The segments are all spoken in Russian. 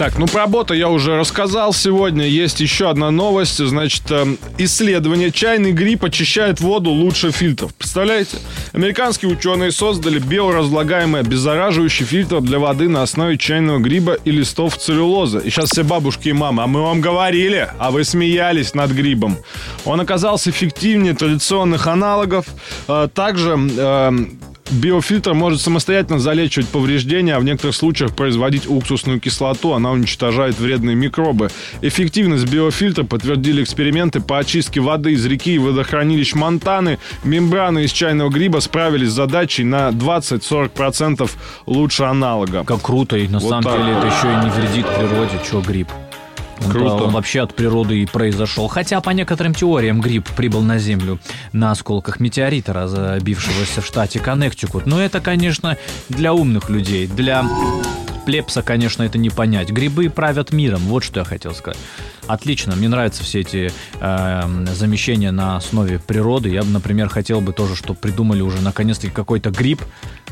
Так, ну про бота я уже рассказал сегодня. Есть еще одна новость. Значит, э, исследование. Чайный гриб очищает воду лучше фильтров. Представляете? Американские ученые создали биоразлагаемый обеззараживающий фильтр для воды на основе чайного гриба и листов целлюлозы. И сейчас все бабушки и мамы, а мы вам говорили, а вы смеялись над грибом. Он оказался эффективнее традиционных аналогов. Э, Также э, Биофильтр может самостоятельно залечивать повреждения, а в некоторых случаях производить уксусную кислоту. Она уничтожает вредные микробы. Эффективность биофильтра подтвердили эксперименты по очистке воды из реки и водохранилищ Монтаны. Мембраны из чайного гриба справились с задачей на 20-40% лучше аналога. Как круто, и на Вот самом так. деле это еще и не вредит природе, что гриб. Круто. он вообще от природы и произошел. Хотя по некоторым теориям гриб прибыл на Землю на осколках метеорита, разбившегося в штате Коннектикут. Но это, конечно, для умных людей. Для плебса, конечно, это не понять. Грибы правят миром, вот что я хотел сказать. Отлично, мне нравятся все эти э, замещения на основе природы. Я бы, например, хотел бы тоже, чтобы придумали уже наконец-таки какой-то гриб,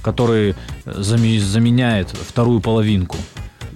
который заме- заменяет вторую половинку.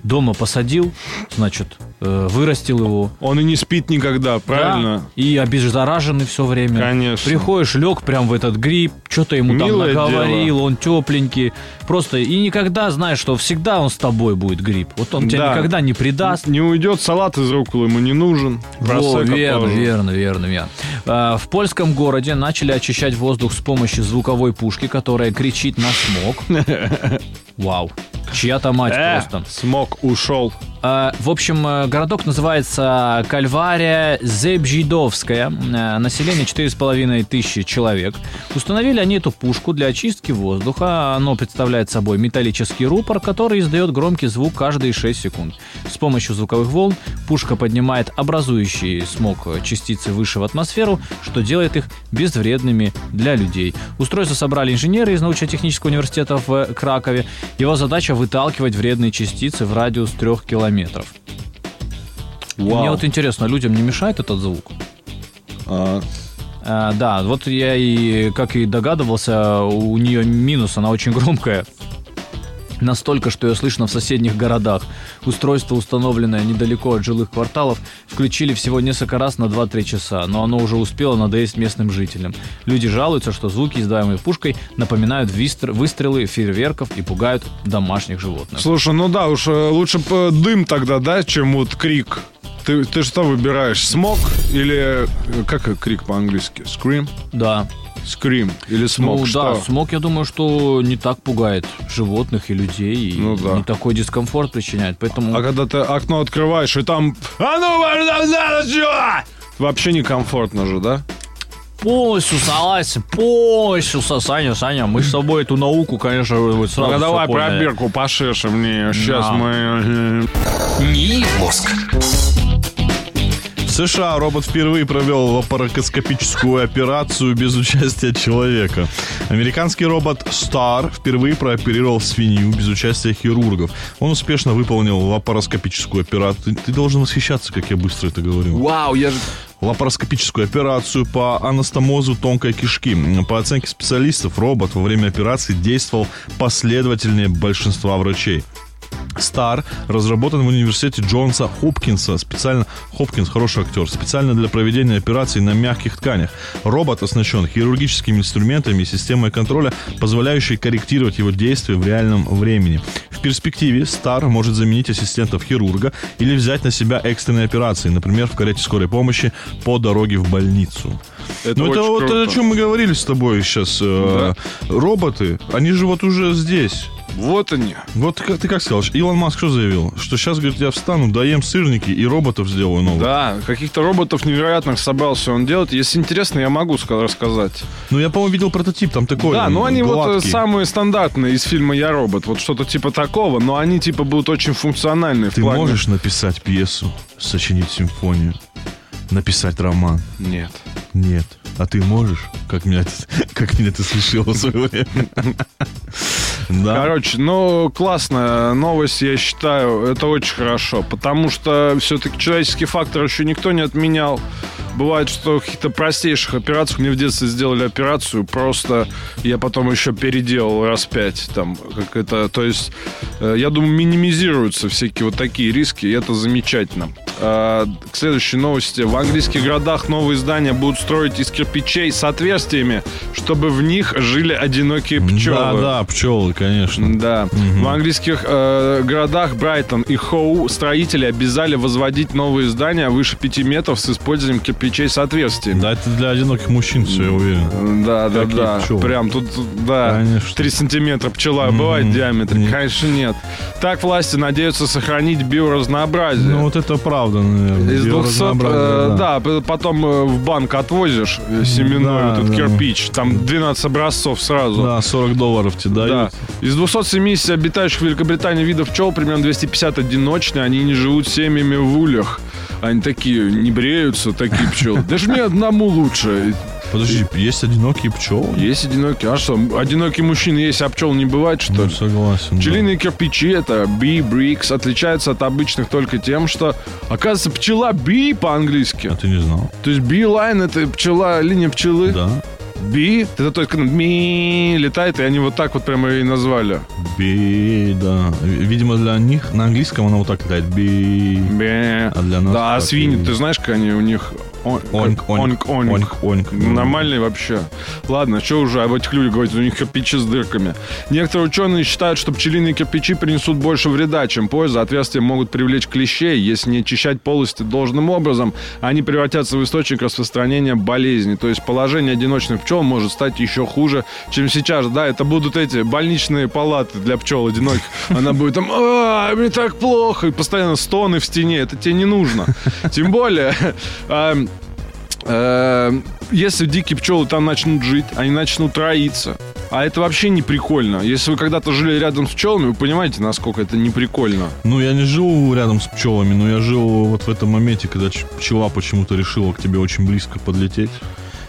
Дома посадил, значит, э, вырастил его. Он и не спит никогда, правильно? Да, и обеззараженный все время. Конечно. Приходишь, лег прям в этот гриб, что-то ему Милое там наговорил, дело. он тепленький. Просто и никогда знаешь, что всегда он с тобой будет гриб. Вот он тебя Да. никогда не предаст. Не уйдет салат из рукола, ему не нужен. Во, верно, верно, верно, верно. А, В польском городе начали очищать воздух с помощью звуковой пушки, которая кричит на смог. Вау. Чья-то мать Э, просто. смог ушел. А, В общем, э, городок называется Кальвария Зебжидовская. Э, Население 4,5 тысячи человек. Установили они эту пушку для очистки воздуха. Оно представляет собой металлический рупор, который издает громкий звук каждые 6 секунд. С помощью звуковых волн пушка поднимает образующие смог частицы выше в атмосферу, что делает их безвредными для людей. Устройство собрали инженеры из научно-технического университета в Кракове. Его задача выталкивать вредные частицы в радиус 3 километров. Мне вот интересно, людям не мешает этот звук? А, А, да, вот я и, как и догадывался, у нее минус, она очень громкая. Настолько, что ее слышно в соседних городах. Устройство, установленное недалеко от жилых кварталов, включили всего несколько раз на 2-3 часа, но оно уже успело надоесть местным жителям. Люди жалуются, что звуки, издаваемые пушкой, напоминают вистр- выстрелы фейерверков и пугают домашних животных. Слушай, ну да, уж э, лучше бы дым тогда, да, чем вот крик. Ты, ты что выбираешь, смог или... э, Как крик по-английски? Scream? Да. Scream или смог? ну что? да, смог, я думаю, что не так пугает животных и людей, и Ну да. не такой дискомфорт причиняет. Поэтому А когда ты окно открываешь, и там... А ну, вон, чё?» Вообще некомфортно же, да? полностью согласен, полностью со Саня, Саня, мы с тобой эту науку, конечно, вот сразу Ну давай поняли. пробирку пошише мне. Сейчас Да. мы... э, НИИ «Мозг». США робот впервые провел лапарокоскопическую операцию без участия человека. Американский робот Star впервые прооперировал свинью без участия хирургов. Он успешно выполнил лапароскопическую операцию. Ты, ты должен восхищаться, как я быстро это говорю. Вау, я же... лапароскопическую операцию по анастомозу тонкой кишки. По оценке специалистов, робот во время операции действовал последовательнее большинства врачей. Стар разработан в университете Джонса Хопкинса, специально, Хопкинс, хороший актер, специально для проведения операций на мягких тканях. Робот оснащен хирургическими инструментами и системой контроля, позволяющей корректировать его действия в реальном времени. В перспективе Стар может заменить ассистентов хирурга или взять на себя экстренные операции, например, в карете скорой помощи по дороге в больницу. Это Ну, это вот круто. о чем мы говорили с тобой сейчас. э, Роботы, они же вот уже здесь. Вот они. Вот как- ты как сказал, Илон Маск что заявил? Что сейчас, говорит, я встану, доем сырники и роботов сделаю новых. Да, каких-то роботов невероятных собрался он делать. Если интересно, я могу ска- рассказать. Ну, я, по-моему, видел прототип, там такой да, ну они вот э, гладкий. самые стандартные из фильма «Я робот». Вот что-то типа такого, но они типа будут очень функциональные. в Ты плане- можешь написать пьесу, сочинить симфонию, написать роман? Нет. Нет. А ты можешь? Как меня, как меня ты смешила в свое время. Да. Короче, ну, классная новость, я считаю, это очень хорошо, потому что все-таки человеческий фактор еще никто не отменял. Бывает, что в каких-то простейших операциях, мне в детстве сделали операцию, просто я потом еще переделал раз пять, там, как это, то есть, э, я думаю, минимизируются всякие вот такие риски, и это замечательно. А, к следующей новости. В английских городах новые здания будут строить из кирпичей с отверстиями, чтобы в них жили одинокие пчелы. Да, да, пчелы, конечно. Да. В английских э, городах Брайтон и Хоу строители обязали возводить новые здания выше 5 метров с использованием кирпичей с отверстиями. Да, это для одиноких мужчин все, я уверен. Да, да, Какие да. пчелы? Прям тут, да, Конечно. 3 сантиметра пчела бывает в диаметре? Нет. Конечно, нет. Так власти надеются сохранить биоразнообразие. Ну, вот это правда, наверное. Из 200, Биоразнообразие, э, да, п- потом э, в банк отвозишь э, семенной Да, этот да. кирпич, там 12 образцов сразу. Да, 40 долларов тебе Да. дают. Из 270 обитающих в Великобритании видов пчел примерно 250 одиночные, они не живут семьями в ульях. Они такие, не бреются, такие пчелы. Даже мне одному лучше. Подожди, есть одинокие пчелы? Есть одинокие. А что, одинокий мужчина есть, а пчел не бывает, что Ну, ли? согласен. да. Пчелиные кирпичи, это bee bricks, отличаются от обычных только тем, что, оказывается, пчела bee по-английски. А ты не знал? То есть bee-line это пчела, линия пчелы. Да. Bee, это только ми летает, и они вот так вот прямо и назвали. Би, да. Видимо, для них на английском она вот так летает. Би. Бе. А для нас Да, а свиньи, ты знаешь, как они у них... он- Оньк, как- оньк, оньк, оньк, оньк. Нормальные вообще. Ладно, что уже об этих людях говорить, у них кирпичи с дырками. Некоторые ученые считают, что пчелиные кирпичи принесут больше вреда, чем пользы. Отверстия могут привлечь клещей. Если не очищать полости должным образом, они превратятся в источник распространения болезней. То есть положение одиночных пчел может стать еще хуже, чем сейчас. Да, это будут эти больничные палаты для пчел одиноких. Она будет там, а, мне так плохо, и постоянно стоны в стене. Это тебе не нужно. Тем более, эм, если дикие пчелы там начнут жить, они начнут роиться. А это вообще не прикольно. Если вы когда-то жили рядом с пчелами, вы понимаете, насколько это не прикольно. Ну, я не жил рядом с пчелами, но я жил вот в этом моменте, когда пчела почему-то решила к тебе очень близко подлететь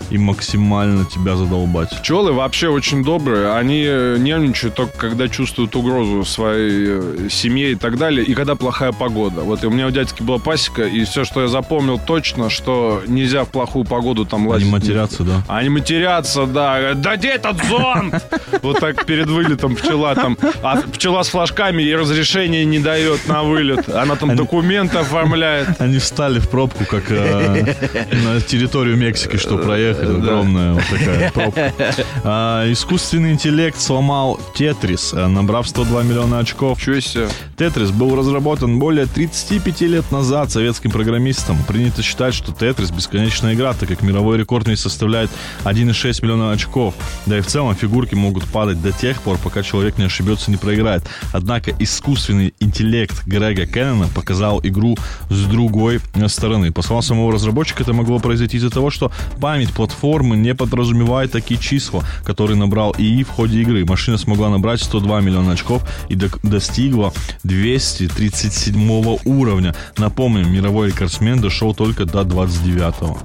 и максимально тебя задолбать. Пчелы вообще очень добрые. Они э, нервничают только когда чувствуют угрозу своей э, семье и так далее. И когда плохая погода. Вот и у меня у дядьки была пасека, и все, что я запомнил точно, что нельзя в плохую погоду там лазить. Они матерятся, да. Они матерятся, да. Да где этот зонт? Вот так перед вылетом пчела там. А пчела с флажками ей разрешения не дает на вылет. Она там документы оформляет. Они встали в пробку, как э, на территорию Мексики, что проехали. Огромная вот такая пробка. А, искусственный интеллект сломал Тетрис, набрав 102 миллиона очков. Чего себе? Тетрис был разработан более 35 лет назад советским программистом. Принято считать, что Тетрис бесконечная игра, так как мировой рекорд в ней составляет 1,6 миллиона очков. Да и в целом фигурки могут падать до тех пор, пока человек не ошибется, не проиграет. Однако искусственный интеллект Грега Кеннона показал игру с другой стороны. По словам самого разработчика, это могло произойти из-за того, что память платформы не подразумевает такие числа, которые набрал ИИ в ходе игры. Машина смогла набрать 102 миллиона очков и до- достигла 237 уровня. Напомним, мировой рекордсмен дошел только до 29-го.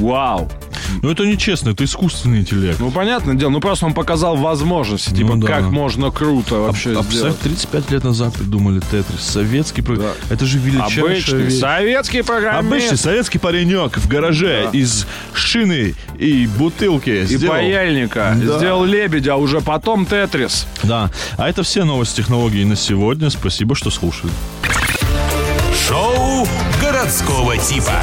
Вау. Но это нечестно, это искусственный интеллект. Ну, понятное дело. Ну, просто он показал возможности. Типа, Ну, да. как можно круто вообще а сделать. 35 лет назад придумали Тетрис. Советский про... Да. Это же величайшая Обычный вещь. советский программист. Обычный советский паренек в гараже из шины и бутылки И сделал. паяльника. Да. Сделал лебедя, а уже потом Тетрис. Да. А это все новости технологий на сегодня. Спасибо, что слушали. Шоу городского типа.